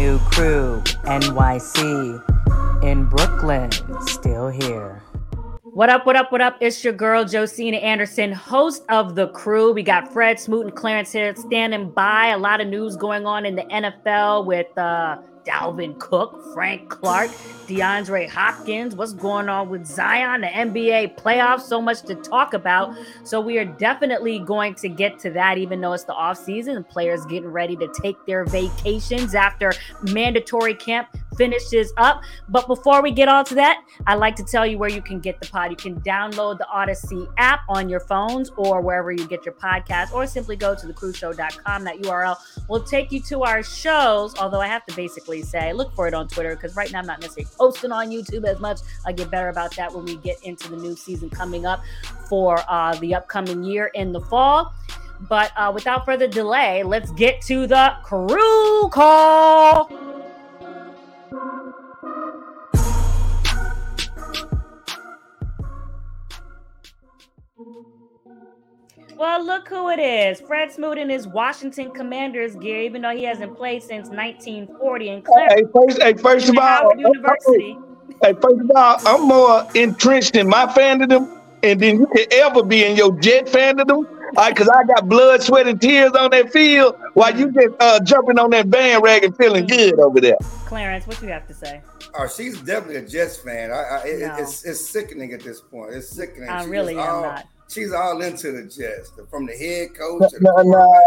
new crew, NYC, in Brooklyn, still here. What up, what up, what up? It's your girl, Josina Anderson, host of The Crew. We got Fred Smoot and Clarence here standing by. A lot of news going on in the NFL with uh, Dalvin Cook, Frank Clark, DeAndre Hopkins. What's going on with Zion, the NBA playoffs? So much to talk about. So we are definitely going to get to that, even though it's the off season and players getting ready to take their vacations after mandatory camp finishes up. But before we get on to that, I'd like to tell you where you can get the pod. You can download the Audacy app on your phones or wherever you get your podcast, or simply go to thecrewshow.com. That URL will take you to our shows. Although I have to basically say, look for it on Twitter because right now I'm not necessarily posting on YouTube as much. I get better about that when we get into the new season coming up for uh, the upcoming year in the fall. But uh, without further delay, let's get to the crew call. Well, look who it is. Fred Smoot in his Washington Commanders gear, even though he hasn't played since 1940 And Clarence. Hey, first, hey, first of all, University. hey, first of all, I'm more entrenched in my fandom, and then you can ever be in your Jet fandom. I Because I got blood, sweat, and tears on that field while you just uh, jumping on that bandwagon feeling good over there. Clarence, what you have to say? Oh, she's definitely a Jets fan. I, I, it, No. it's, it's sickening at this point. It's sickening. I She's really am all, not. She's all into the Jets, from the head coach. to the Nah, nah,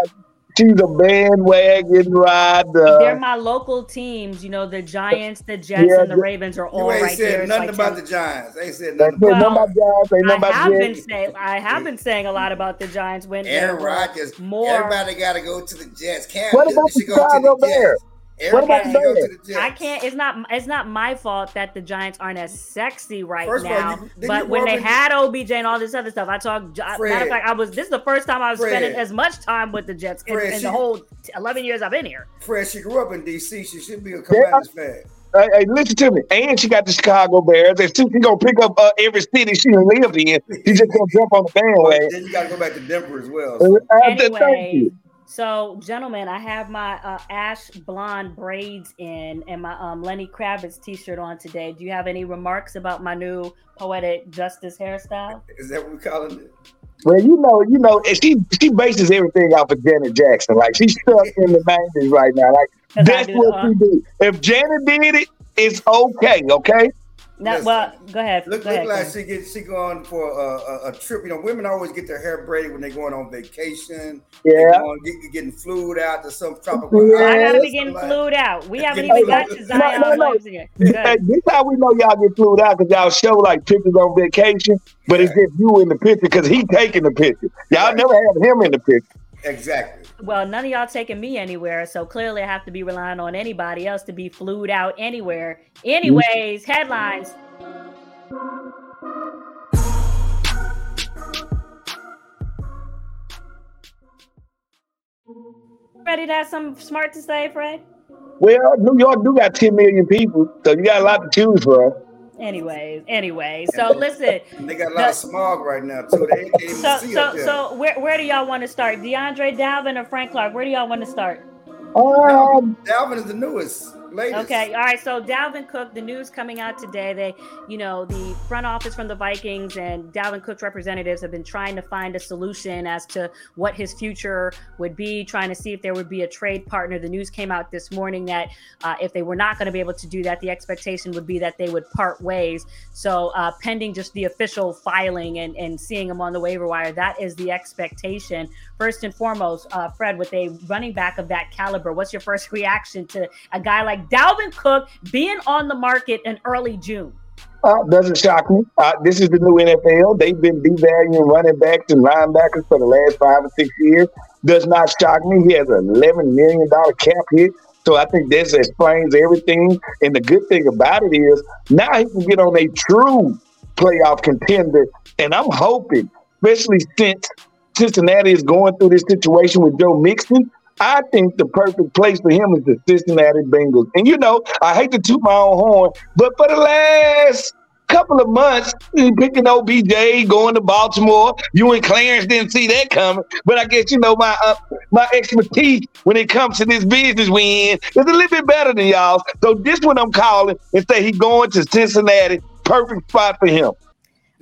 she's a bandwagon rider. They're my local teams. You know, the Giants, the Jets, Yeah, and the the- Ravens are You all ain't right said there. It's nothing like about the Giants. They said nothing say about nothing about Giants, they know I have been saying I have been saying a lot about the Giants when Aaron Rodgers. more. Everybody got to go to the Jets. Cam What about the should go Chicago Bears? Jets. Everybody about should go to the Jets. I can't. It's not. It's not my fault that the Giants aren't as sexy right First of all, now. you- didn't but when they had OBJ and all this other stuff, I talked. Matter Fred. of fact, I was. This is the first time I was Fred. spending as much time with the Jets in, Fred, in she- the whole eleven years I've been here. Fred, she grew up in D.C. She should be a Commanders fan. Hey, hey, listen to me. And she got the Chicago Bears. And she, she gonna pick up uh, every city she lived in. She just gonna jump on the bandwagon. then you got to go back to Denver as well. Uh, So. uh, thank Anyway, you. So gentlemen, I have my uh, ash blonde braids in and my um, Lenny Kravitz T-shirt on today. Do you have any remarks about my new poetic justice hairstyle? Is that what we're calling it? Well, you know, you know, she she bases everything off of Janet Jackson. Like she's stuck in the nineties right now. Like that's do, what uh, she do. If Janet did it, it's okay. Okay. No, Listen, well, go ahead. Look, go look ahead. like Clarence. she get she going for a, a, a trip. You know, women always get their hair braided when they're going on vacation. Yeah. going, get, getting flued out to some tropical. Yeah. I gotta be getting something like- flued out. We haven't Getting even got flued- to Zion no, no. Williams yet. Hey, this how we know y'all get flued out because y'all show like pictures on vacation, but it's just you in the picture because he taking the picture. Y'all Right. never have him in the picture. Exactly. Well, none of y'all taking me anywhere, so clearly I have to be relying on anybody else to be flued out anywhere. Anyways, headlines. Ready to have something smart to say, Fred? Well, New York do got ten million people, so you got a lot to choose from. Anyways, anyways. So listen, They got a lot of smog right now too. They can't even so see so up there. so where where do y'all want to start? DeAndre Dalvin or Frank Clark? Where do y'all want to start? Um, Dalvin is the newest, latest. Okay, all right. So Dalvin Cook, the news coming out today, they, you know, the front office from the Vikings and Dalvin Cook's representatives have been trying to find a solution as to what his future would be, trying to see if there would be a trade partner. The news came out this morning that uh, if they were not going to be able to do that, the expectation would be that they would part ways. So, uh, pending just the official filing and, and seeing him on the waiver wire, that is the expectation. First and foremost, uh, Fred, with a running back of that caliber, what's your first reaction to a guy like Dalvin Cook being on the market in early June? uh, doesn't shock me. Uh, this is the new NFL. They've been devaluing running backs and linebackers for the last five or six years. Does not shock me. He has an eleven million dollar cap hit. So I think this explains everything. And the good thing about it is now he can get on a true playoff contender. And I'm hoping, especially since Cincinnati is going through this situation with Joe Mixon, I think the perfect place for him is the Cincinnati Bengals. And you know, I hate to toot my own horn, but for the last couple of months picking OBJ, going to Baltimore. You and Clarence didn't see that coming, but I guess you know my uh, my expertise when it comes to this business we in is a little bit better than y'all. So this one I'm calling and say he's going to Cincinnati. Perfect spot for him.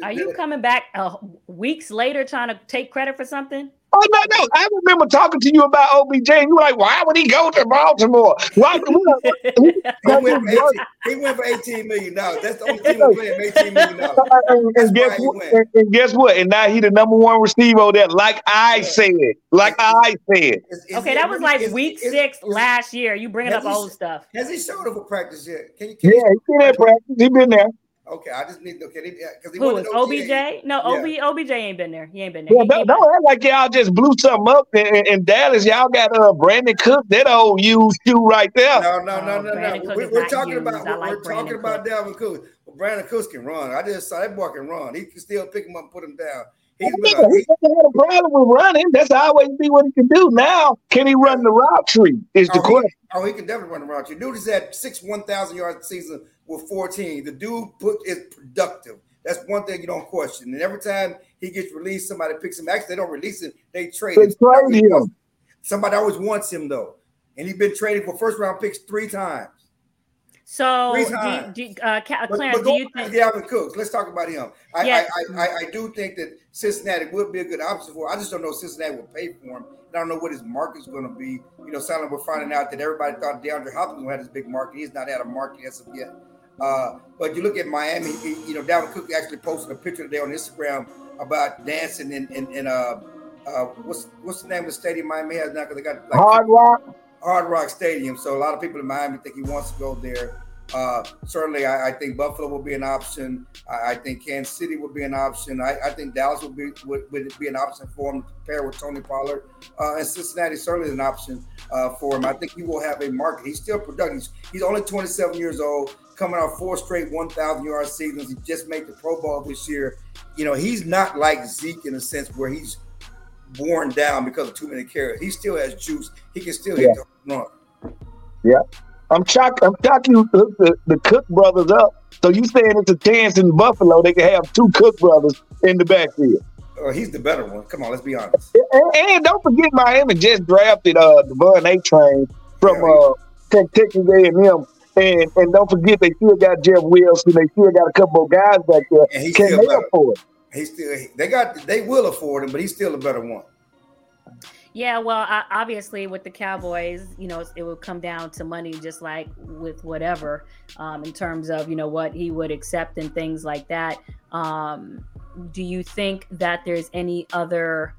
Are you coming back uh, weeks later trying to take credit for something? Oh no, no! I remember talking to you about OBJ, and you were like, "Why would he go to Baltimore? Why?" he, went 18, he went for eighteen million dollars. That's the only team playing eighteen million dollars. And, and guess what? And, and, guess what? And now he the number one receiver there, like I yeah. said, like I said. Is, is okay, that was like is, week six last year. You bringing up old stuff? Has he showed up for practice yet? Can you? Can yeah, he been at practice. He been there. Okay, I just need to okay because he Who is OBJ? No, yeah. OBJ ain't been there. He ain't been there. Yeah, don't, don't act like y'all just blew something up in, in, in Dallas. Y'all got uh Brandin Cook, that old used shoe right there. No, no, no, no, no. We, are talking used. about like we're talking Cook. about Dalvin Cook. Well, Brandin Cook can run. I just saw that boy can run. He can still pick him up and put him down. He's been a, he had a problem with running. That's always be what he can do. Now, can he run the route tree? Is oh, the oh, question. He, oh, he can definitely run the route tree. Dude is at six one thousand yards season with 14. The dude put is productive. That's one thing you don't question. And every time he gets released, somebody picks him. Actually, they don't release him; they trade him. Trade him. Somebody always wants him though, and he's been traded for first round picks three times. So, do, do, uh, Clarence, but, but do you think Dalvin Cooks? Let's talk about him. I, yes. I, I, I, I, do think that Cincinnati would be a good option for. Him. I just don't know Cincinnati will pay for him. I don't know what his market's going to be. You know, suddenly we're finding out that everybody thought DeAndre Hopkins had this big market. He's not had a market as of yet. Uh, but you look at Miami, you know, Dalvin Cook actually posted a picture today on Instagram about dancing in in, in uh, uh, what's what's the name of the stadium Miami has now? Because they got like, Hard Rock. Hard Rock Stadium. So a lot of people in Miami think he wants to go there. Uh, certainly, I, I, think Buffalo will be an option. I, I think Kansas City will be an option. I, I, think Dallas would be would, would be an option for him to pair with Tony Pollard. Uh, and Cincinnati certainly is an option uh, for him. I think he will have a market. He's still productive. He's, he's only 27 years old coming off four straight 1,000 yard seasons. He just made the Pro Bowl this year. You know, he's not like Zeke in a sense where he's worn down because of too many carries. He still has juice. He can still yeah. hit the run. Yeah. I'm shocked. I'm shocked you hooked the, the Cook brothers up. So you saying it's a chance in Buffalo they can have two Cook brothers in the backfield? Oh, he's the better one. Come on, let's be honest. And, and don't forget Miami just drafted uh De'Von Achane from yeah, uh Texas A&M and and don't forget, they still got Jeff Wilson. They still got a couple of guys back there. And Can they afford? He still they got they will afford him, but he's still a better one. Yeah, well, obviously with the Cowboys, you know, it would come down to money, just like with whatever, um, in terms of you know what he would accept and things like that. Um, do you think that there's any other?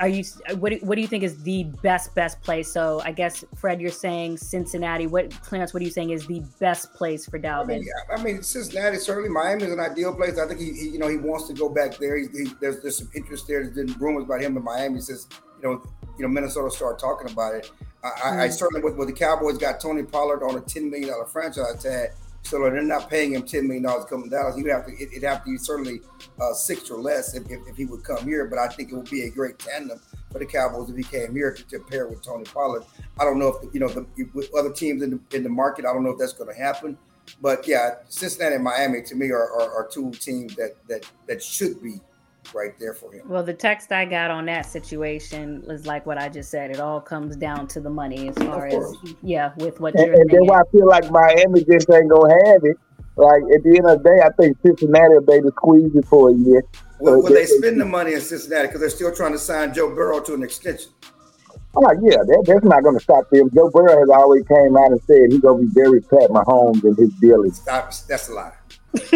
Are you what do, what do you think is the best best place? So i guess fred you're saying cincinnati. What clarence what are you saying is the best place for dalvin i mean, yeah, I mean cincinnati certainly miami is an ideal place. I think he, he you know he wants to go back there. He, he, there's there's some interest there. There's been rumors about him in miami since you know you know minnesota started talking about it. I, mm-hmm. I certainly with, with the cowboys got tony pollard on a 10 million dollar franchise tag so they're not paying him ten million to Dallas. He'd have to it, would have to be certainly uh, six or less if, if, if, he would come here. But I think it would be a great tandem for the Cowboys if he came here to, to pair with Tony Pollard. I don't know if you know the, with other teams in the in the market. I don't know if that's going to happen. But yeah, Cincinnati and Miami to me are, are, are two teams that that that should be right there for him. Well, the text I got on that situation was like what I just said. It all comes down to the money as far as yeah, with what and, you're and then why I feel like Miami just ain't gonna have it. Like at the end of the day, I think Cincinnati will be to squeeze it for a year. Well, will they spend the money in Cincinnati because they're still trying to sign Joe Burrow to an extension? Oh like, yeah, that, that's not going to stop them. Joe Burrow has always came out and said he's going to be very Pat Mahomes in his deal. Stop, that's a lie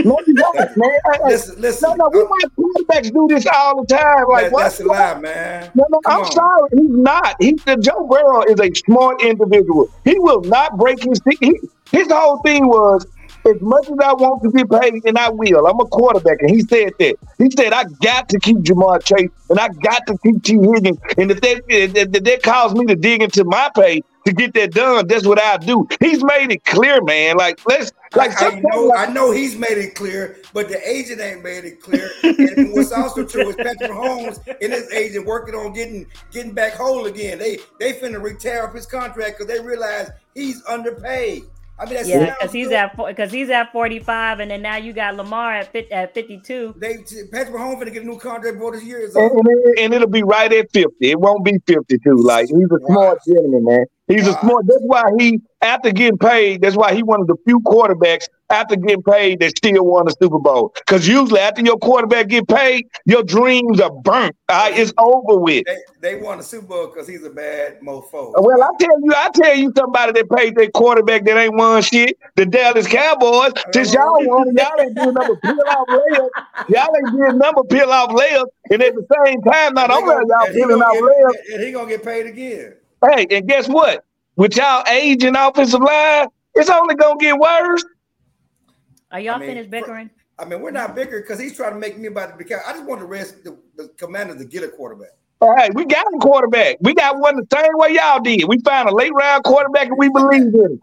no, you don't, man. listen, listen. No, no, we watch quarterbacks do this all the time. Like, that, that's a lie, man. No, no, Come I'm on. sorry. He's not. He's the Joe Burrow is a smart individual. He will not break his. He, his whole thing was as much as I want to get paid, and I will. I'm a quarterback, and he said that. He said I got to keep Ja'Marr Chase, and I got to keep Tee Higgins, and if that if that caused me to dig into my pay to get that done, that's what I do. He's made it clear, man. Like let's like I, I know like, I know he's made it clear, but the agent ain't made it clear. and what's also true is Patrick Mahomes and his agent working on getting getting back whole again. They they finna retire up his contract because they realize he's underpaid. I mean, that's yeah, because he's at because he's at forty five, and then now you got Lamar at 50, at fifty two. They Patrick Mahomes going to get a new contract for this year, and, and, and, it'll be right at fifty. It won't be fifty two. Like he's a smart gentleman, man. He's wow. a smart. That's why he, after getting paid, that's why he one of the few quarterbacks after getting paid that still won the Super Bowl. Because usually after your quarterback get paid, your dreams are burnt. Right? It's over with. They, they won the Super Bowl because he's a bad mofo. Well, I tell you, I tell you somebody that paid their quarterback that ain't won shit. The Dallas Cowboys. Since y'all oh. won, y'all ain't doing number peel off layups. Y'all ain't doing number peel off layups. And at the same time, not only y'all peeling off layups, and he gonna get paid again. Hey, and guess what? With y'all aging offensive line, it's only gonna get worse. Are y'all I mean, finished bickering? I mean, we're not bickering because he's trying to make me about to become. I just want the rest the, the commanders to get a quarterback. All right, we got a quarterback. We got one the same way y'all did. We found a late round quarterback and we believe in him.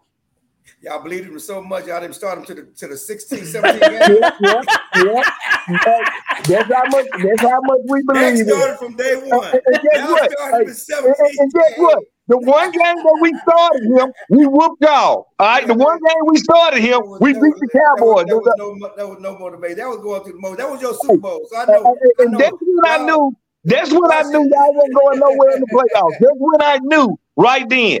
Y'all believed him so much, y'all didn't start him to the to the 16, 17 games. yeah, yeah, yeah. That's how much that's how much we believe. That started from day one. And, and guess what? Hey, and, and guess what? The one game that we started him, we whooped y'all. All right, the one game we started him, we beat the Cowboys. That was, no, that was no motivation. That was going through the most. That was your Super Bowl. So I know. And, that's when I knew. That's when I knew y'all wasn't going nowhere in the playoffs. That's when I knew right then.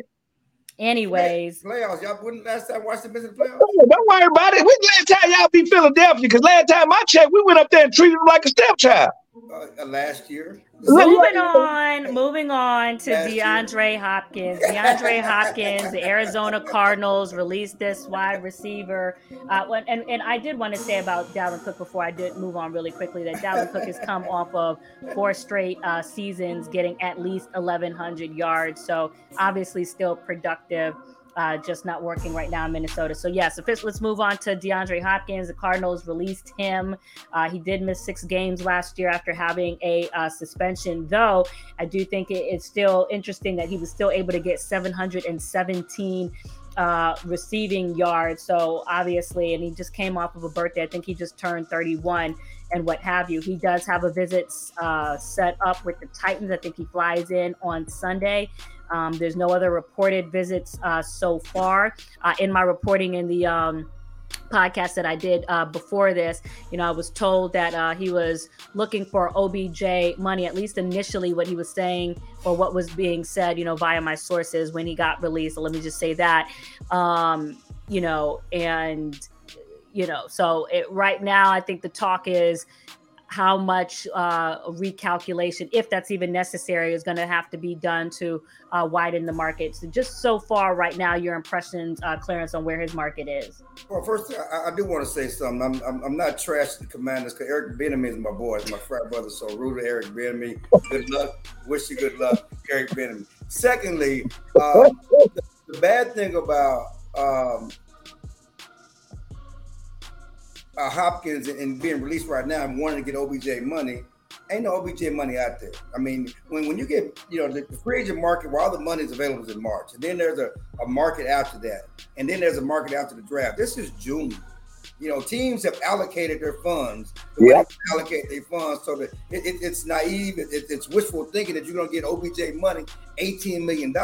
Anyways, playoffs. Y'all wouldn't last time watch the business playoffs. Don't worry about it. We last time y'all beat Philadelphia because last time I checked, we went up there and treated them like a stepchild. Uh, last year. Moving on, moving on to DeAndre Hopkins. DeAndre Hopkins, the Arizona Cardinals released this wide receiver. Uh, and, and I did want to say about Dalvin Cook before I did move on really quickly that Dalvin Cook has come off of four straight uh, seasons getting at least 1,100 yards. So obviously still productive uh, just not working right now in Minnesota. So yes, if let's move on to DeAndre Hopkins. The Cardinals released him. Uh, he did miss six games last year after having a uh, suspension. Though I do think it, it's still interesting that he was still able to get 717 uh, receiving yards. So obviously, and he just came off of a birthday. I think he just turned 31 and what have you. He does have a visit uh, set up with the Titans. I think he flies in on Sunday. Um, there's no other reported visits uh, so far. Uh, in my reporting in the um, podcast that I did uh, before this, you know, I was told that uh, he was looking for OBJ money, at least initially, what he was saying or what was being said, you know, via my sources when he got released. So let me just say that, um, you know, and you know, so it, right now, I think the talk is how much uh, recalculation, if that's even necessary, is going to have to be done to uh, widen the market. So, just so far right now, your impressions, uh, Clarence, on where his market is. Well, first, I, I do want to say something. I'm, I'm, I'm not trashing the Commanders because Eric Bieniemy is my boy, my frat brother. So, root Eric Bieniemy. Good luck. Wish you good luck, Eric Bieniemy. Secondly, um, the, the, bad thing about um, uh, Hopkins and, being released right now and wanting to get OBJ money, ain't no OBJ money out there. I mean, when, when you get, you know, the, the free agent market where all the money is available is in March, and then there's a, a market after that, and then there's a market after the draft. This is June. You know, teams have allocated their funds the yep. allocate their funds so that it, it, it's naive, it, it's wishful thinking that you're going to get OBJ money, $18 million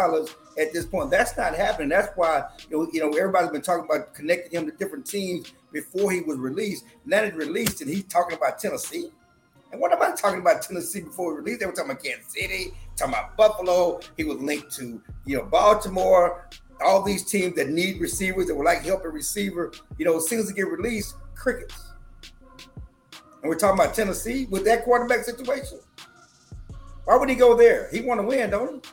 at this point. That's not happening. That's why, you know, you know everybody's been talking about connecting him to different teams before he was released. Now he's released and he's talking about Tennessee. And what about talking about Tennessee before he released? They were talking about Kansas City, talking about Buffalo. He was linked to, you know, Baltimore, all these teams that need receivers that would like help a receiver. You know, as soon as they get released, crickets. And we're talking about Tennessee with that quarterback situation. Why would he go there? He want to win, don't he?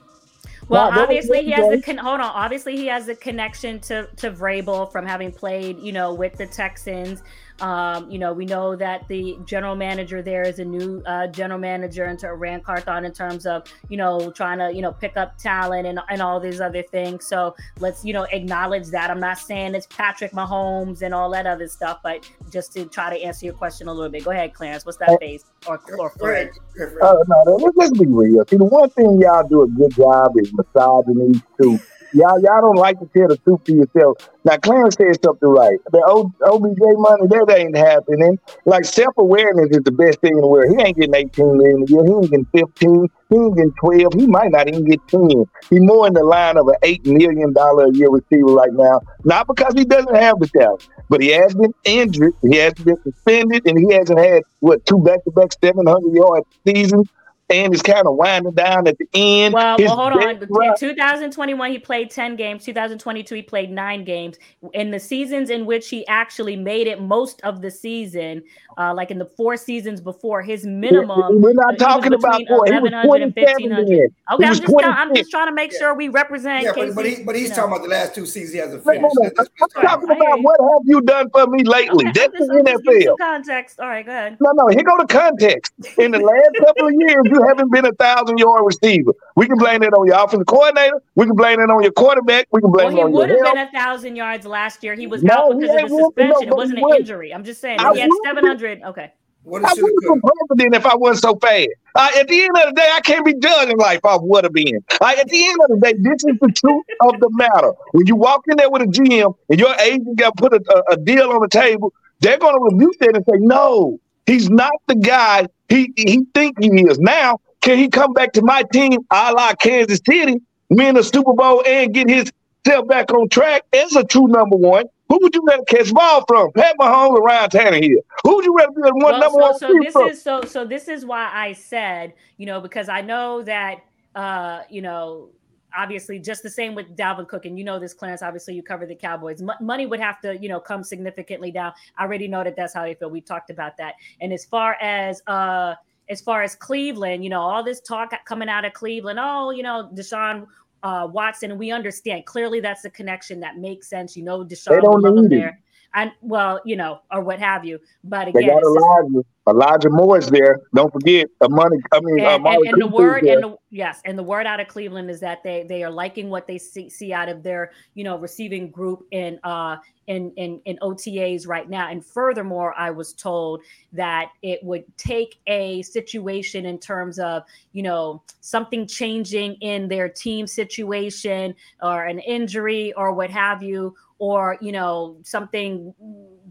Well, obviously he has the con- hold on. Obviously he has a connection to to Vrabel from having played, you know, with the Texans. Um, you know, we know that the general manager there is a new uh, general manager into Ran Carthon in terms of, you know, trying to, you know, pick up talent and, and all these other things. So let's, you know, acknowledge that. I'm not saying it's Patrick Mahomes and all that other stuff, but just to try to answer your question a little bit. Go ahead, Clarence. What's that face or, or Fred? Uh, no, let's, let's be real. See, the one thing y'all do a good job is massaging these two Y'all, y'all don't like to tell the truth to yourself. Now, Clarence said something right. The OBJ money, that ain't happening. Like self awareness is the best thing in the world. He ain't getting 18 million a year. He ain't getting 15. He ain't getting 12. He might not even get 10. He's more in the line of an $8 million a year receiver right now. Not because he doesn't have the talent, but he has been injured. He has been suspended, and he hasn't had, what, two back to back 700 yard seasons and it's kind of winding down at the end. Well, well hold on. In 2021, he played 10 games. 2022, he played nine games. In the seasons in which he actually made it most of the season, uh, like in the four seasons before, his minimum. We're not talking about four. 1100 and 1500. Okay, I'm just, I'm just trying to make sure we represent. Yeah, but, but, he, but he's talking about the last two seasons he hasn't finished. No, no, no. I'm talking about what have you done for me lately. Okay, That's the NFL. Context. All right, go ahead. No, no. Here go the context. In the last couple of years, you haven't been a thousand yard receiver. We can blame it on your offensive coordinator. We can blame it on your quarterback. We can blame well, it on your He would have been a thousand yards last year. He was no, out because of the suspension. No, it wasn't an injury. I'm just saying. I he had 700. Be, okay. What I would have been president if I wasn't so fast. Uh, at the end of the day, I can't be judged in life I would have been. Uh, at the end of the day, this is the truth of the matter. When you walk in there with a GM and your agent got put a, a, a deal on the table, they're going to rebuke that and say, no, he's not the guy he he think he is. Now, can he come back to my team, a la Kansas City, win a Super Bowl and get his self back on track as a true number one? Who would you rather catch ball from, Pat Mahomes or Ryan Tannehill? Who would you rather be one well, number so, one? So this from? is so so this is why I said, you know, because I know that uh, you know, obviously just the same with Dalvin Cook, and you know this, Clarence. Obviously, you cover the Cowboys. M- money would have to, you know, come significantly down. I already know that that's how they feel. We talked about that. And as far as uh as far as Cleveland, you know, all this talk coming out of Cleveland, oh, you know, Deshaun uh, Watson, we understand clearly that's a connection that makes sense. You know, Deshaun will love him there and well, you know, or what have you. But again, they got Elijah. Elijah Moore is there. Don't forget the money. I mean, and, uh, and, and the word and the, yes, and the word out of Cleveland is that they they are liking what they see, see out of their you know receiving group in uh in, in in OTAs right now. And furthermore, I was told that it would take a situation in terms of you know something changing in their team situation or an injury or what have you or you know something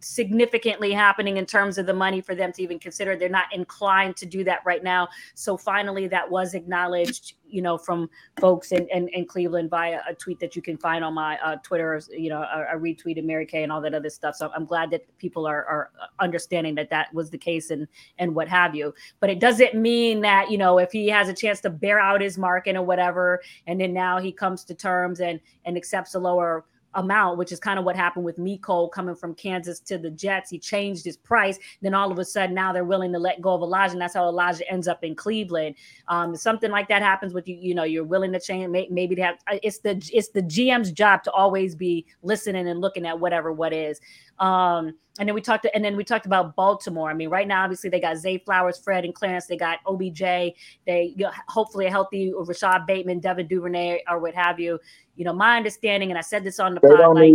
significantly happening in terms of the money for them to even consider. They're not inclined to do that right now. So finally that was acknowledged you know from folks in, in, in cleveland via a tweet that you can find on my uh, twitter you know I, retweeted mary kay and all that other stuff. So i'm glad that people are, are understanding that that was the case and and what have you. But it doesn't mean that you know if he has a chance to bear out his market or whatever and then now he comes to terms and and accepts a lower amount, which is kind of what happened with Mecole coming from Kansas to the Jets. He changed his price. Then all of a sudden, now they're willing to let go of Elijah, and that's how Elijah ends up in Cleveland. Um, something like that happens with you. You know, you're willing to change. Maybe to have. Uh, it's the it's the GM's job to always be listening and looking at whatever what is. Um, and then we talked, and then we talked about Baltimore. I mean, right now, obviously, they got Zay Flowers, Fred, and Clarence. They got OBJ. They you know, hopefully a healthy Rashod Bateman, Devin Duvernay, or what have you. You know, my understanding, and I said this on the pod, like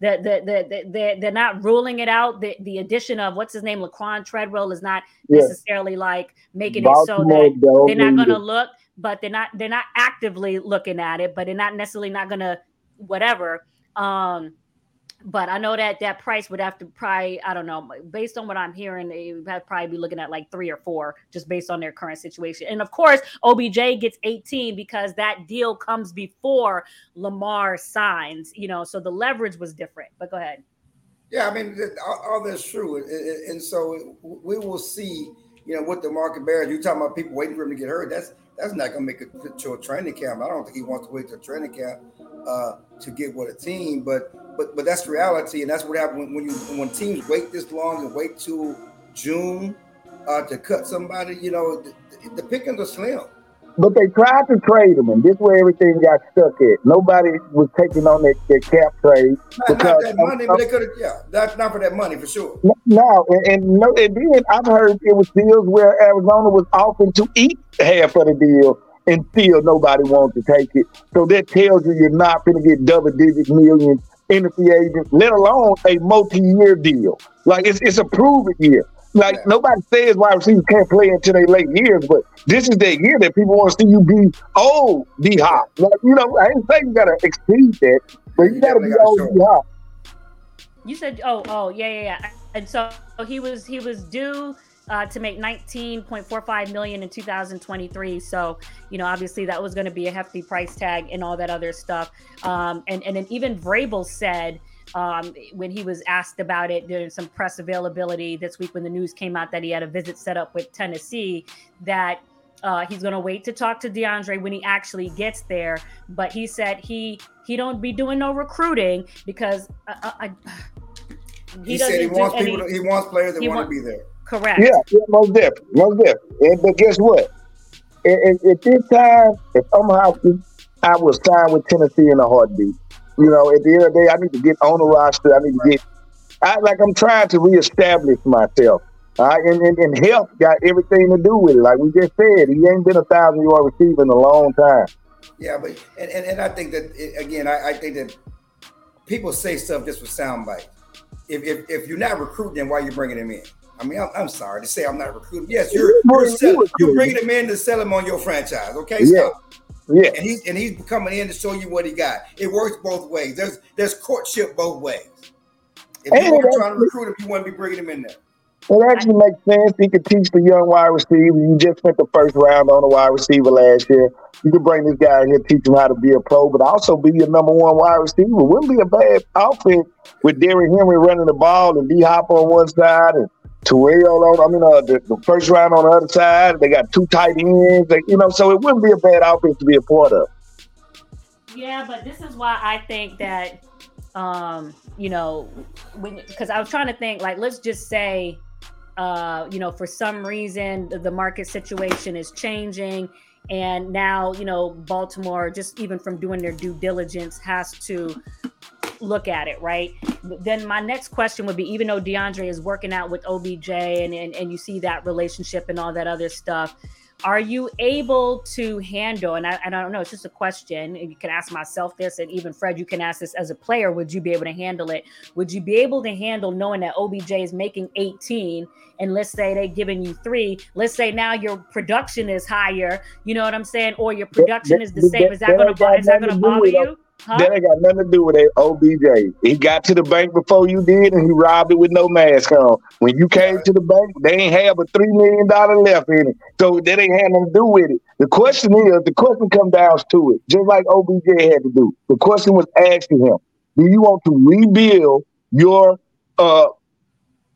the, the, the, the, they're not ruling it out. The, the addition of what's his name, Laquan Treadwell, is not necessarily like making Baltimore it so that they're not going to look, but they're not they're not actively looking at it, but they're not necessarily not going to whatever. Um, but I know that that price would have to probably, I don't know, based on what I'm hearing, they would probably be looking at like three or four just based on their current situation. And of course, OBJ gets 18 because that deal comes before Lamar signs, you know, so the leverage was different. But go ahead. Yeah, I mean, all, that's true. And so we will see, you know, what the market bears. You're talking about people waiting for him to get hurt. That's that's not going to make it to a training camp. I don't think he wants to wait to training camp uh, to get with a team. But but but that's reality, and that's what happens when, when you when teams wait this long and wait till June uh, to cut somebody. You know, the, the pickings are slim. But they tried to trade him, and this is where everything got stuck at. Nobody was taking on that, cap trade. Not, because, not that money, but they could have, yeah, that's not for that money for sure. No, and, and, no, and then I've heard it was deals where Arizona was offering to eat half of the deal and still nobody wanted to take it. So that tells you you're not going to get double digit millions in the free agent, let alone a multi-year deal. Like it's it's a proven year. Like Yeah. nobody says wide receivers can't play until they late years, but this is that year that people want to see you be old, D Hop. Like you know, I ain't saying you gotta exceed that, but you You gotta definitely be gotta old, show D Hop. You said, oh, oh, yeah, yeah, yeah. And so he was he was due uh, to make 19.45 million in 2023. So you know, obviously that was going to be a hefty price tag and all that other stuff. Um, and and then even Vrabel said um, when he was asked about it during some press availability this week when the news came out that he had a visit set up with Tennessee that. Uh, he's gonna wait to talk to DeAndre when he actually gets there, but he said he he don't be doing no recruiting because uh, uh, I, He, said he wants any- people. To, he wants players that want want- to be there. Correct. Yeah, yeah, most definitely, most definitely. And, but guess what? At, at, at this time, if I'm Hopkins, I will sign with Tennessee in a heartbeat. You know, at the end of the day, I need to get on the roster. I need to get, I like I'm trying to reestablish myself. All right, and, and, and health got everything to do with it. Like we just said, he ain't been a thousand yard receiver in a long time. Yeah, but and, and, and I think that it, again, I, I think that people say stuff just for sound bites. If, if if you're not recruiting, why are you bringing him in? I mean, I'm, I'm sorry to say I'm not recruiting. Yes, you're you're, sell, you you're bringing him in to sell him on your franchise. Okay, Yeah. Yeah, And he's and he's coming in to show you what he got. It works both ways. There's there's courtship both ways. If And you were trying to recruit him, you wouldn't be bringing him in there. it actually makes sense. He could teach the young wide receiver. You just spent the first round on a wide receiver last year. You could bring this guy in here, teach him how to be a pro, but also be your number one wide receiver. Wouldn't be a bad outfit with Derrick Henry running the ball and D Hop on one side and Terrell on. I mean, uh, the, the first round on the other side. They got two tight ends. They, you know, so it wouldn't be a bad offense to be a part of. Yeah, but this is why I think that, um, you know, because I was trying to think like, let's just say, uh, you know, for some reason the, the market situation is changing, and now you know Baltimore, just even from doing their due diligence, has to look at it, right? Then my next question would be even though DeAndre is working out with OBJ and, and, and you see that relationship and all that other stuff, are you able to handle and I, and I don't know it's just a question you can ask myself this and even fred you can ask this as a player would you be able to handle it? Would you be able to handle knowing that obj is making 18 and let's say they're giving you three let's say now your production is higher you know what i'm saying? Or your production is the same is that that gonna ain't got bo- is that gonna nothing to bother you huh? That ain't got nothing to do with that OBJ. He got to the bank before you did, and he robbed it with no mask on. When you came to the bank, they ain't have a three million dollar left in it, so that ain't had nothing to do with it. The question is, the question comes down to it, just like OBJ had to do. The question was asked to him: Do you want to rebuild your uh,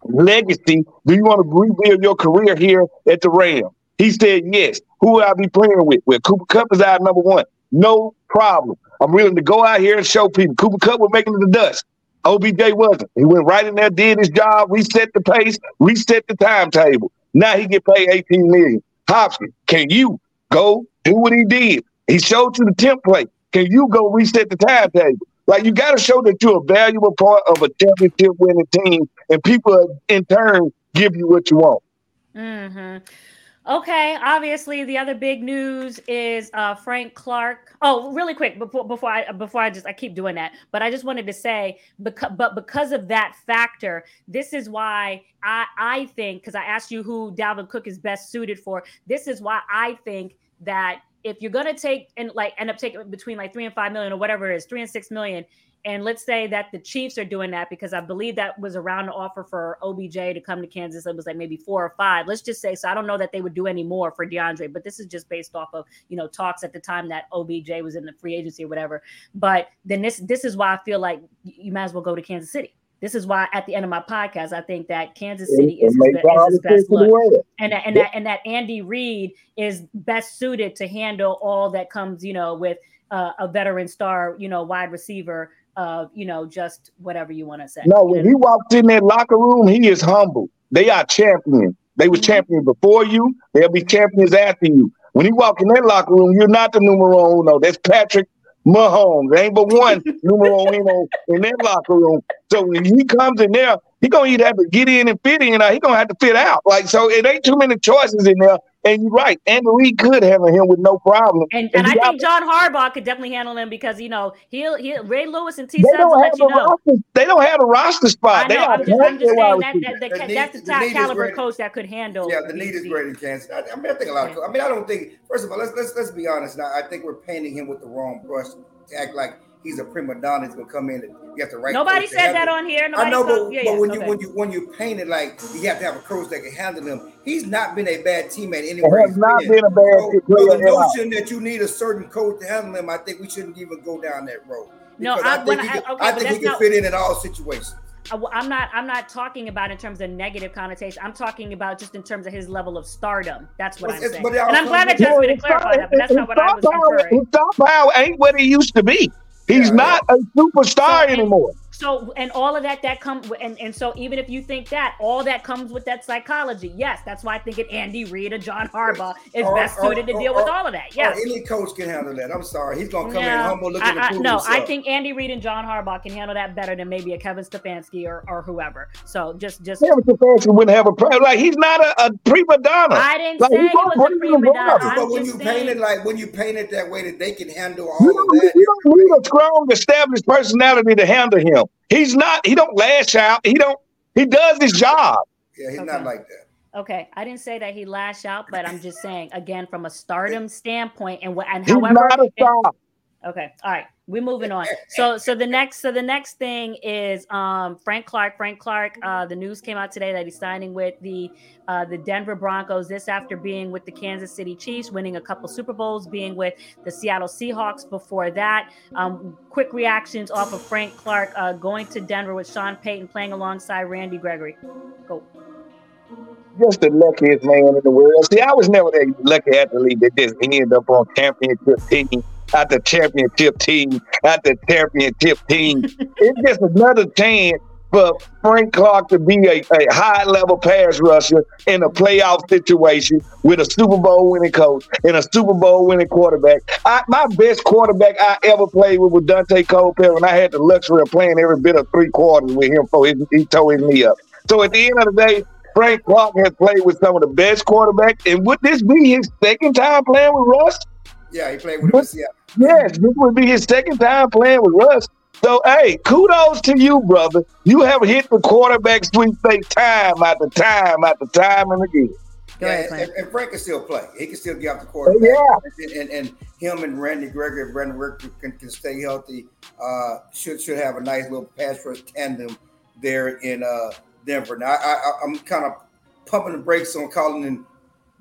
legacy? Do you want to rebuild your career here at the Rams? He said yes. Who will I be playing with? Well, Cooper Kupp is our number one. No problem. I'm willing to go out here and show people. Cooper Kupp was making the dust. OBJ wasn't. He went right in there, did his job, reset the pace, reset the timetable. Now he get paid 18 million. Hopkins, can you go do what he did? He showed you the template. Can you go reset the timetable? Like you got to show that you're a valuable part of a championship winning team, and people in turn give you what you want. hmm Okay, obviously the other big news is uh, Frank Clark. Oh, really quick before before I before I just I keep doing that, but I just wanted to say because but because of that factor, this is why I I think because I asked you who Dalvin Cook is best suited for. This is why I think that if you're gonna take and like end up taking between like three and five million or whatever it is, three and six million, and let's say that the Chiefs are doing that because I believe that was around the offer for OBJ to come to Kansas. It was like maybe four or five. Let's just say so. I don't know that they would do any more for DeAndre, but this is just based off of you know talks at the time that OBJ was in the free agency or whatever. But then this this is why I feel like you might as well go to Kansas City. This is why at the end of my podcast I think that Kansas City It is his, is his best look and that, and that and that Andy Reid is best suited to handle all that comes, you know, with uh, a veteran star, you know, wide receiver, uh, you know, just whatever you want to say. No, you when know? he walks in that locker room, he is humble. They are champions. They was Mhm. champions before you. They'll be champions after you. When he walk in that locker room, you're not the numero uno. That's Patrick Mahomes. There ain't but one numero uno in that locker room. So when he comes in there, he gonna either have to get in and fit in, or he gonna have to fit out. Like so, it ain't too many choices in there And you're right, Andy Reid could handle him with no problem. And, and, and I think John Harbaugh could definitely handle him because you know he'll he Ray Lewis and T. They don't have a roster. They don't have a roster spot. I know, I'm just, I'm just saying that, that, that, the that's the top caliber coach that could handle. Yeah, the need is greater in Kansas. I, I, mean, I think a lot of. I mean, I don't think. First of all, let's let's let's be honest. Now, I think we're painting him with the wrong brush to act like he's a prima donna. He's gonna come in and you have to write. Nobody said that on here. Nobody I know, but, yeah, but yeah, when okay. you when you when you paint it like you have to have a coach that can handle him, he's not been a bad teammate anywhere. He has not been. been a bad so, player. So the notion that you need a certain coach to handle him, I think we shouldn't even go down that road. No, I, I think he, I, okay, I think he can not, fit in in all situations. I'm not. I'm not talking about in terms of negative connotation. I'm talking about just in terms of his level of stardom. That's what I'm saying. And I'm glad that you asked me to clarify that, but that's not what I was inferring. His star power ain't what he used to be. He's yeah, not a superstar so, anymore. So and all of that that come and, and so even if you think that all that comes with that psychology, yes, that's why I think it Andy Reid or John Harbaugh is or, best suited or, to deal or, with all of that. Yes, any coach can handle that. I'm sorry, he's gonna come in humble, looking I, I, No, himself. I think Andy Reid and John Harbaugh can handle that better than maybe a Kevin Stefanski or, or whoever. So just just Kevin Stefanski wouldn't have a problem. Like he's not a, a prima donna. I didn't like, say he was a prima donna. But when you paint it like when you paint it that way that they can handle all of that, you don't need a strong established personality to handle him. He's not. He don't lash out. He don't. He does his job. Yeah, he's okay. not like that. Okay, I didn't say that he lash out, but I'm just saying again from a stardom standpoint, and what and he's however. Not a star. Okay, all right, we're moving on. So, so the next, so the next thing is um, Frank Clark. Frank Clark. Uh, the news came out today that he's signing with the uh, the Denver Broncos. This after being with the Kansas City Chiefs, winning a couple Super Bowls, being with the Seattle Seahawks before that. Um, quick reactions off of Frank Clark uh, going to Denver with Sean Payton playing alongside Randy Gregory. Go just the luckiest man in the world. See, I was never that lucky athlete that just ended up on championship team at the championship team, at the championship team. it's just another chance for Frank Clark to be a, a high level pass rusher in a playoff situation with a Super Bowl winning coach and a Super Bowl winning quarterback. I, my best quarterback I ever played with was Daunte Culpepper, and I had the luxury of playing every bit of three quarters with him before he, he tore his knee up. So at the end of the day, Frank Clark has played with some of the best quarterbacks, and would this be his second time playing with Russ? Yeah, he played with him. Yeah. Yes, this would be his second time playing with Russ. So, hey, kudos to you, brother. You have hit the quarterback sweepstakes time after time after time and again. Go ahead, and, and, Frank can still play. He can still get off the quarterback. Yeah. And, and, and, him and Randy Gregory, Brandon Rick can, can stay healthy. Uh, should should have a nice little pass rush tandem there in uh, Denver. Now, I, I, I'm kind of pumping the brakes on calling in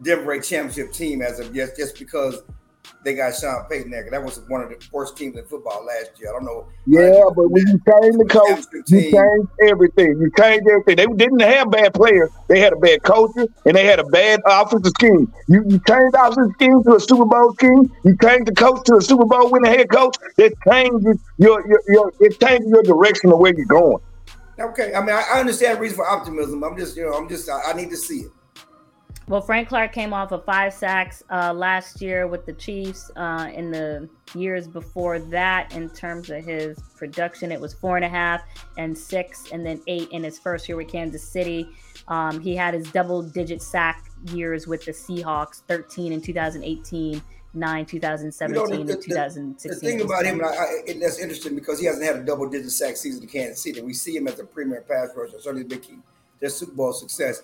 Denver a championship team as of yet, just because they got Sean Payton there. That was one of the worst teams in football last year. I don't know. Yeah, but when you change the coach, you change everything. You change everything. They didn't have bad players. They had a bad culture and they had a bad offensive scheme. You you change the offensive scheme to a Super Bowl scheme. You change the coach to a Super Bowl winning head coach. It changes your your, your it changes your direction of where you're going. Okay, I mean I, I understand the reason for optimism. I'm just you know I'm just I, I need to see it. Well, Frank Clark came off of five sacks uh, last year with the Chiefs. Uh, in the years before that, in terms of his production, it was four and a half and six, and then eight in his first year with Kansas City. Um, he had his double-digit sack years with the Seahawks: 13 in 2018, nine 2017, you know, the, and 2016. The, thing about him, I, I, that's interesting because he hasn't had a double-digit sack season in Kansas City. We see him as a premier pass rusher, certainly big key their Super Bowl success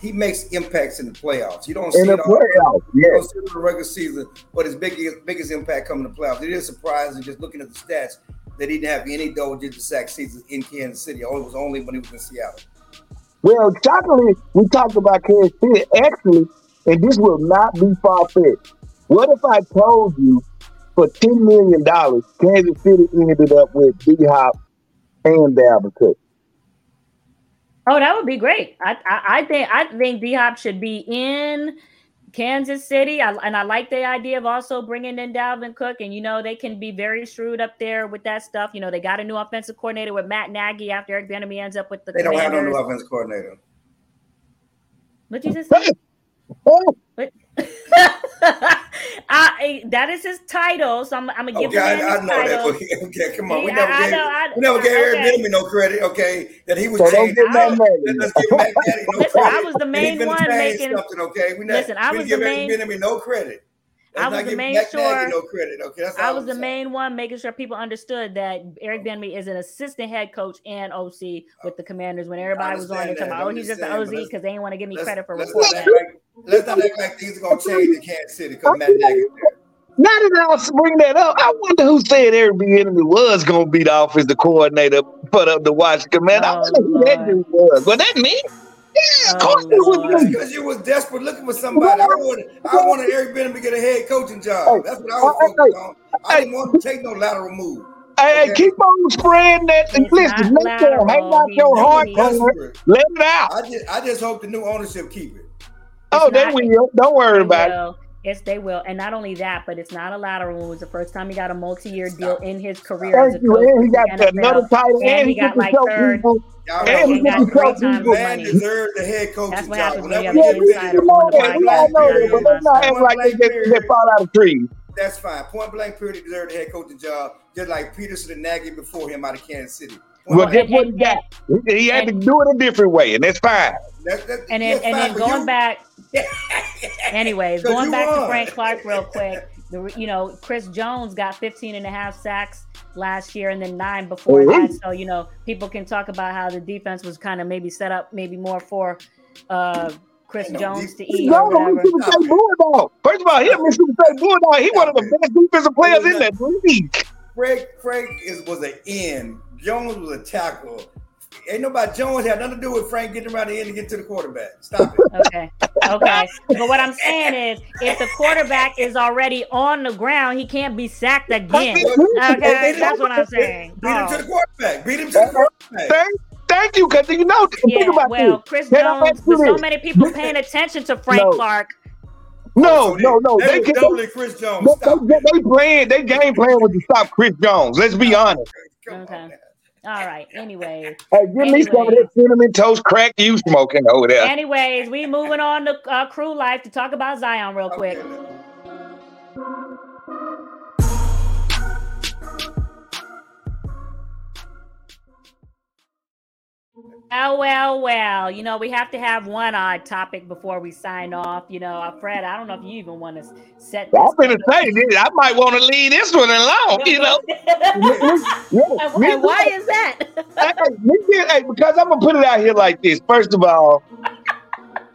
he makes impacts in the playoffs. You don't see in the playoffs, yeah. You don't see it in the regular season, but his biggest biggest impact coming to the playoffs. It is surprising just looking at the stats that he didn't have any double digit sack seasons in Kansas City. It was only when he was in Seattle. Well, shockingly, we talked about Kansas City. Actually, and this will not be far fetched. What if I told you for ten million dollars, Kansas City ended up with D Hop and Dalvin Cook? Oh, that would be great. I I, I think I think D Hop should be in Kansas City, I, and I like the idea of also bringing in Dalvin Cook. And you know they can be very shrewd up there with that stuff. You know they got a new offensive coordinator with Matt Nagy after Eric Bieniemy ends up with the. They don't have no new offensive coordinator. What you just say? What? I, that is his title, so I'm, I'm gonna give Okay, I, him I his know title. that. Okay, okay, come on. We Yeah, never I gave, know, I- we never gave okay. Eric Bieniemy no credit. Okay, that he was So don't give Matt I- Nagy. Let's give Matt Nagy no Listen, I was the main finna one change making- something. Okay, we not, Listen, I we was didn't the give main- Eric Bieniemy no credit. I was the main Matt sure- no credit. Okay, that's I was the saying. main one making sure people understood that Eric Bieniemy is an assistant head coach and OC with the Commanders. When everybody was on there talking about, oh, he's just just an saying, OC because they didn't want to give me credit for let's reporting not that. like let's not act like things are gonna change in Kansas City because Matt Nagy. Now that I bring that up, I wonder who said Eric Bieniemy was going to be the offensive coordinator for the, the Washington man. I Oh, wonder who that Lord. dude was. Was that me? Yeah, of Oh, course it was me. Because you was desperate looking for somebody. I wanted, I wanted Eric Bieniemy to get a head coaching job. That's what I was Hey, focused on. I didn't want to take no lateral move. Hey, Okay. keep on spreading that. And It's listen, not let them hang out your He's heart, really. Let it out. I just, I just hope the new ownership keep it. Oh, they will. Don't worry They about it. Will. Yes, they will. And not only that, but it's not a lateral move. It was the first time he got a multi-year deal in his career as a Thank you. coach. And he got the another title. And And he he got like third. people. Y'all And he he got to three times people. more man money. deserved the head coaching That's what job. happens when you Whenever have Yeah, an we insider we there, know on the that. We all know that. But let's not act like they just they fall out of trees. That's fine. Point blank period, he deserved the head coaching job, just like Pederson and Nagy before him out of Kansas City. Point Well, blank. guess what he got? He, he had to do it a different way, and that's fine. That- that- And then, and then going back, anyways, 'Cause going you back to. Frank Clark real quick. The, you know, Chris Jones got 15 and a half sacks last year and then nine before Mhm. that. So, you know, people can talk about how the defense was kind of maybe set up maybe more for uh, Chris Jones to eat or No, no, whatever. Mississippi State Bulldog. First of all, he a Mississippi State Bulldog. He one of the best defensive players in that league. Frank Frank is was an end. Jones was a tackle. Ain't nobody Jones had nothing to do with Frank getting around the end to get to the quarterback. Stop it. Okay. Okay. But what I'm saying is if the quarterback is already on the ground, he can't be sacked again. Okay. That's what I'm saying. Beat him to Oh. the quarterback. Beat him to the quarterback. Thank, thank you, because you know, think Yeah, about well, this. Chris Can Jones, ask with so many people paying attention to Frank No. Clark. No, oh, no, no. They, They, was can, Chris Jones. they, Stop they, they playing, they game plan was to stop Chris Jones. Let's be honest. Come Okay. All right. Anyway, Hey, give me some of that cinnamon toast crack you smoking over there. anyways, we moving on to uh, crew life to talk about Zion real quick. Okay. Well, well, well. You know, we have to have one odd topic before we sign off. You know, uh, Fred, I don't know if you even want to set I'm this. gonna say. I might want to leave this one alone. You know. And, and why is that? hey, hey, because I'm gonna put it out here like this. First of all,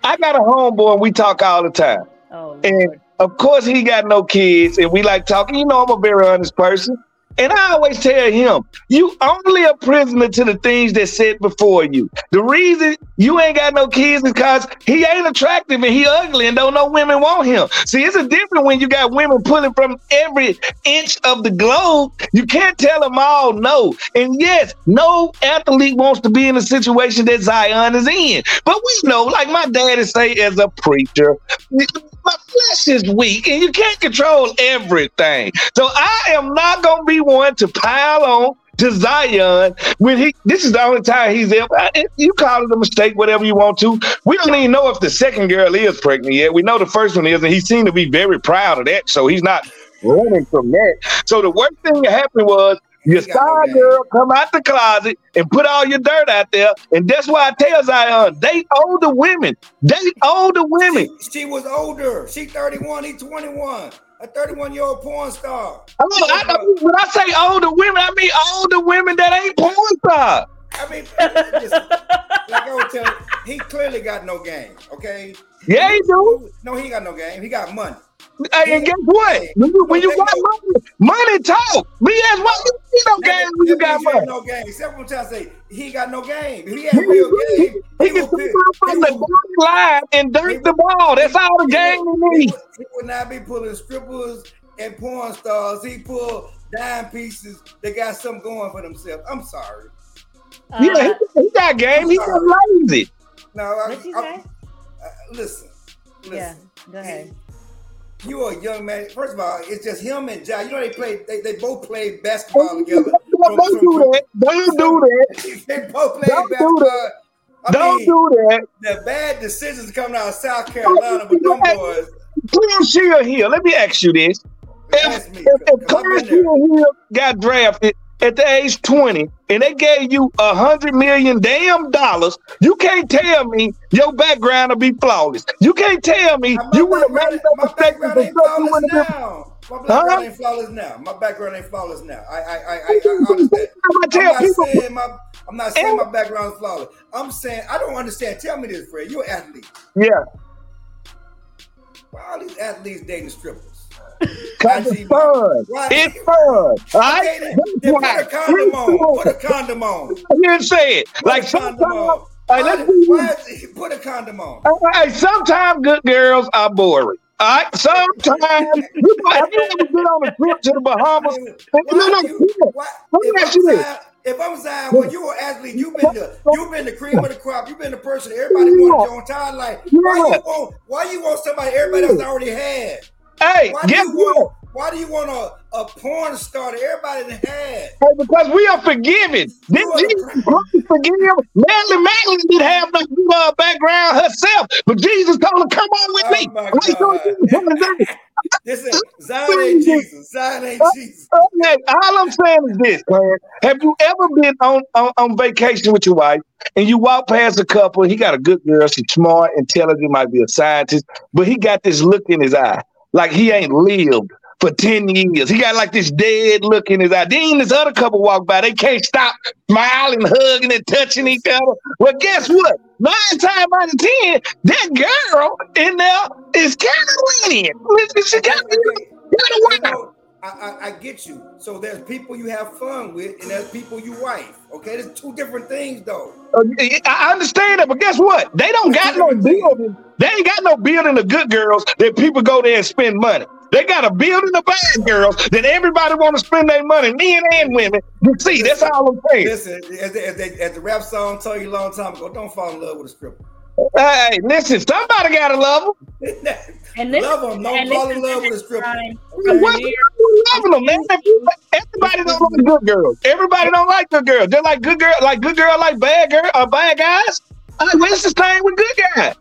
I got a homeboy and we talk all the time. oh, And Lord. of course he got no kids and we like talking. You know, I'm a very honest person. And I always tell him, you only a prisoner to the things that set before you. The reason you ain't got no kids is because he ain't attractive and he ugly and don't know women want him. See, it's a different when you got women pulling from every inch of the globe. You can't tell them all no. And yes, no athlete wants to be in a situation that Zion is in. But we know, like my daddy say as a preacher, my flesh is weak and you can't control everything. So I am not gonna be one to pile on to Zion when he this is the only time he's ever you call it a mistake, whatever you want to. We don't even know if the second girl is pregnant yet. We know the first one is, and he seemed to be very proud of that. So he's not running from that. So the worst thing that happened was got star girl come out the closet and put all your dirt out there. And that's why I tell Zion, date older women. Date older women. She, she was older. She 31, he 21. A 31 year old porn star. I mean, I, I mean, when I say older women, I mean older women that ain't porn stars. I mean, listen, like I was telling you, he clearly got no game. Okay. Yeah, he do. No, he got no game. He got money. Hey, and guess what? When you, when you got money, money talk. BS, why you see no game when you got That means he money? No game. Several times say he got no game. He had real game. He He can would, come from he, the would, dark line and dirt the ball. That's all the game he, he would, needs. he would not be pulling strippers and porn stars. He pull dime pieces They got something going for themselves. I'm sorry. Yeah, Uh, he, he got game. He's just lazy. No, I, what'd you I- say? uh, listen, listen. Yeah, go ahead. You are a young man. First of all, it's just him and Ja. You know they played. They, they both play basketball together. Don't, don't do that. Don't do that. they both played Don't do basketball. I Don't mean, do that. the bad decisions coming out of South Carolina with them boys. Clarence Hill here, let me ask you this. If, me, if, if Clarence. Hill got drafted at the age 20 and they gave you a hundred million damn dollars, you can't tell me your background will be flawless. You can't tell me My you would have made up my mistakes background and ain't stuff you flawless wouldn't have now. My background Huh? ain't flawless now. My background ain't flawless now. I I I, I, I understand. I I'm not people saying my I'm not saying my background is flawless. I'm saying I don't understand. Tell me this, Fred. You're an athlete. Yeah, Why all these athletes dating strippers? cause it's fun. Why? It's fun. All right? Okay, then, then put a condom on. Put a condom on. I didn't say it. Put Like sometimes, on. Hey, Why, let's why is put a condom on? hey, sometimes good girls are boring. All right, sometimes you might have you ever been on a trip to the Bahamas. Why No, no, you- no. why- Let me if ask you I'm this. Zion- If I'm Zion, when you were an athlete, you've been the you've been the cream of the crop. You've been the person everybody wanted your entire life. Why you want why you want somebody everybody else already had? Hey, Why guess you what? Why do you want a, a porn star that everybody had? Hey, because we are forgiven. Didn't You are the Jesus Christ forgive? Manly Manly didn't have no uh, background herself, but Jesus told her, "Come on with Oh me." my God. Jesus told her. This is Zion ain't Jesus. Zion ain't Jesus. Okay, all I'm saying is this, man. Have you ever been on, on, on vacation with your wife and you walk past a couple? He got a good girl. She's smart, intelligent, might be a scientist, but he got this look in his eye like he ain't lived for 10 years. He got like this dead look in his eye. Then this other couple walk by. They can't stop smiling, hugging, and touching each other. Well, guess what? Nine times out of 10, that girl in there is kind of winning. She got, got a wife. I, I, I get you. So there's people you have fun with, and there's people you wife. Okay, there's two different things though. Uh, I understand that, but guess what? They don't got no building. They ain't got no building of good girls that people go there and spend money. They got a building of bad girls that everybody want to spend their money, men and women. You see, that's all I'm saying. Listen, as, the- as, they, as the rap song told you a long time ago, don't fall in love with a stripper. Hey, listen, somebody got to love them. And this, them. don't and fall in love with a stripper. What's for wrong New York- with loving them, man? Everybody don't like good girls. Everybody don't like good girls. They're like good girl, like good girl, like bad girl, or bad guys. Uh, what's the thing with good guys?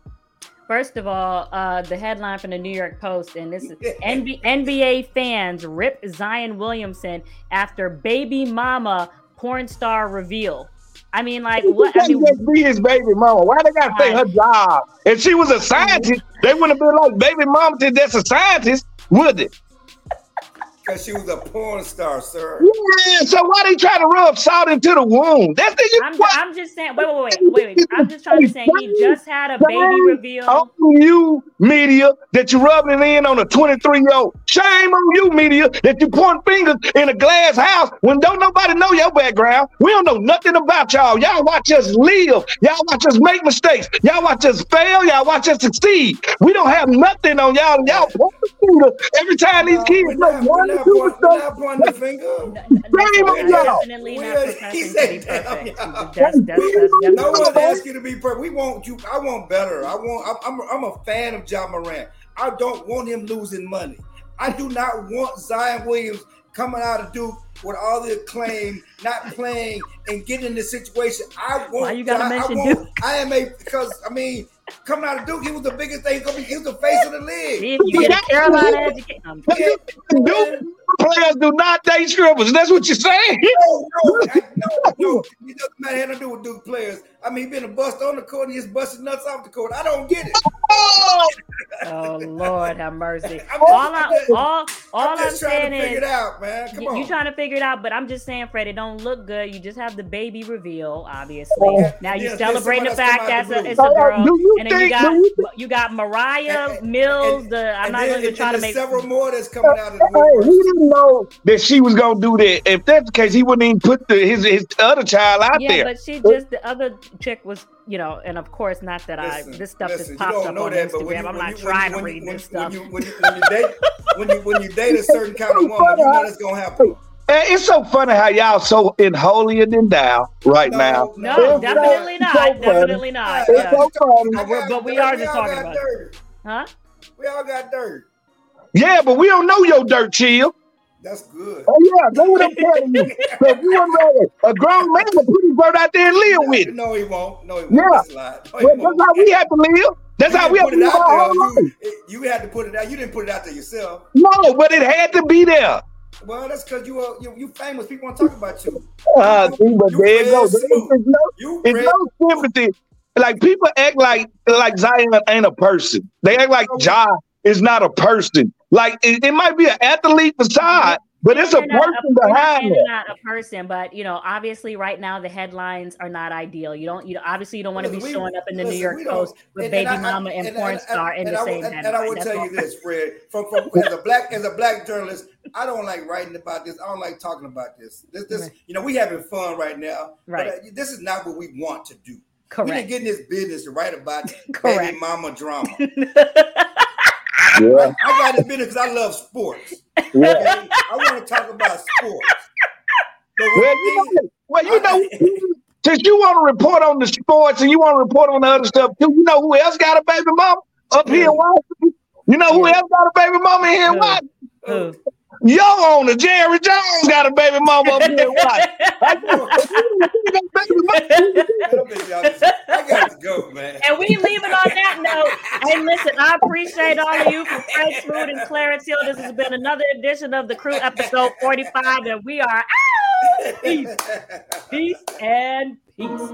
First of all, uh, the headline from the New York Post, and this is NB- NBA fans rip Zion Williamson after baby mama porn star reveal. I mean, like what? I mean, just be his baby mama. Why they gotta say her job? If she was a scientist, they wouldn't have been like baby mama. till That's a scientist, would it? Because she was a porn star, sir. Yeah. So why they try to rub salt into the wound? That's the I'm, what I'm just saying. Wait, wait, wait, wait, wait. I'm just trying to say he just had a baby Shame reveal. on you, media, that you rubbing it in on a 23 year old. Shame on you, media, that you point fingers in a glass house when don't nobody know your background. We don't know nothing about y'all. Y'all watch us live. Y'all watch us make mistakes. Y'all watch us fail. Y'all watch us succeed. We don't have nothing on y'all. Y'all point the finger every time these kids we're make not, one we're not, two point, we're mistakes. not pointing the finger. N- n- on y'all. definitely not he to said be damn perfect. y'all. That's, that's, that's No definitely one's asking you to be perfect. We want you. I want better. I want. I'm. I'm, I'm a fan of Ja Morant. I don't want him losing money. I do not want Zion Williams coming out of Duke with all the acclaim, not playing and getting in this situation. I want. Why you gotta I, mention I want, Duke? I am a because I mean, coming out of Duke, he was the biggest thing. He was the face of the league. See, if you get a Carolina education. Duke players do not date strippers. That's what you're saying. No, no, no, no. It doesn't matter have to do with Duke players. I mean, he been a bust on the court and he's busting nuts off the court. I don't get it. Oh, Lord, have mercy. I'm All just- I, I'm just- all, all I'm I'm just trying saying to figure is. it out, man. Come You, on. you trying to figure it out, but I'm just saying, Fred, it don't look good. You just have the baby reveal, obviously. Yeah, now you yeah, celebrating the fact come that's a, it's a girl, you and then you got you you got Moriah And- and- Mills. The I'm and not then- even trying to make. several more that's coming out of the Hey, he didn't know that she was gonna do that. If that's the case, he wouldn't even put the, his his other child out Yeah, there. Yeah, but she just the other chick was, you know, and of course, not that Listen, I this stuff listen, just you pops up on that, Instagram. you- I'm not you- trying when to read when- this when stuff. you- when you- when you date- when you when you date a certain kind of woman, you know that's gonna happen. And it's so funny how y'all so in holier than thou right No, now. no, It's definitely not. funny. Definitely not. It's Yeah. so funny. But we're- but we are just talking about- dirt. Huh? We all got dirt. Yeah, but we don't know your dirt, chill. That's good. Oh yeah, that's what I'm telling you. So if you want to a grown man to put his bird out there and live with it. No, he won't. No, he won't. Yeah. That's. No, he Well, won't. how we have to live. That's You how we have to live our whole You, life. it- you had to put it out. You didn't put it out there yourself. No, but it had to be there. Well, that's because you are you, you famous. People want to talk about you. Uh, You- see, but you there you go. There's no, You it's no sympathy. Like people act like like Zion ain't a person. They act like Ja is not a person. Like it, it might be an athlete beside, but it's a They're not person they're not behind it. not a person, but you know, obviously, right now the headlines are not ideal. You don't, you know, obviously, you don't want to be we- showing up in the listen, New York Post with and- baby and I- mama and, and- porn and- star in and the I same will- and, headline. and I will tell all. you this, Fred. From, from as a black as a black journalist, I don't like writing about this. I don't like talking about this. This, this, Right. you know, we having fun right now. Right. But uh, this is not what we want to do. We Correct. didn't get in this business to write about baby mama drama. Yeah, I got this business because I love sports. yeah. Okay? I want to talk about sports. But Well, you things- know, well, you know, since you want to report on the sports and you want to report on the other stuff too, you know who else got a baby mama up here in Washington? You know who Yeah. else got a baby mama here in Who? Washington? Who? Your owner, Jerry Jones, got a baby mama up here in Washington. I got to go, man. And we leave it on that note. Hey, listen, I appreciate all of you from Fred Smoot and Clarence Hill. This has been another edition of the Crew, episode 45, and we are out. Peace, peace, and peace.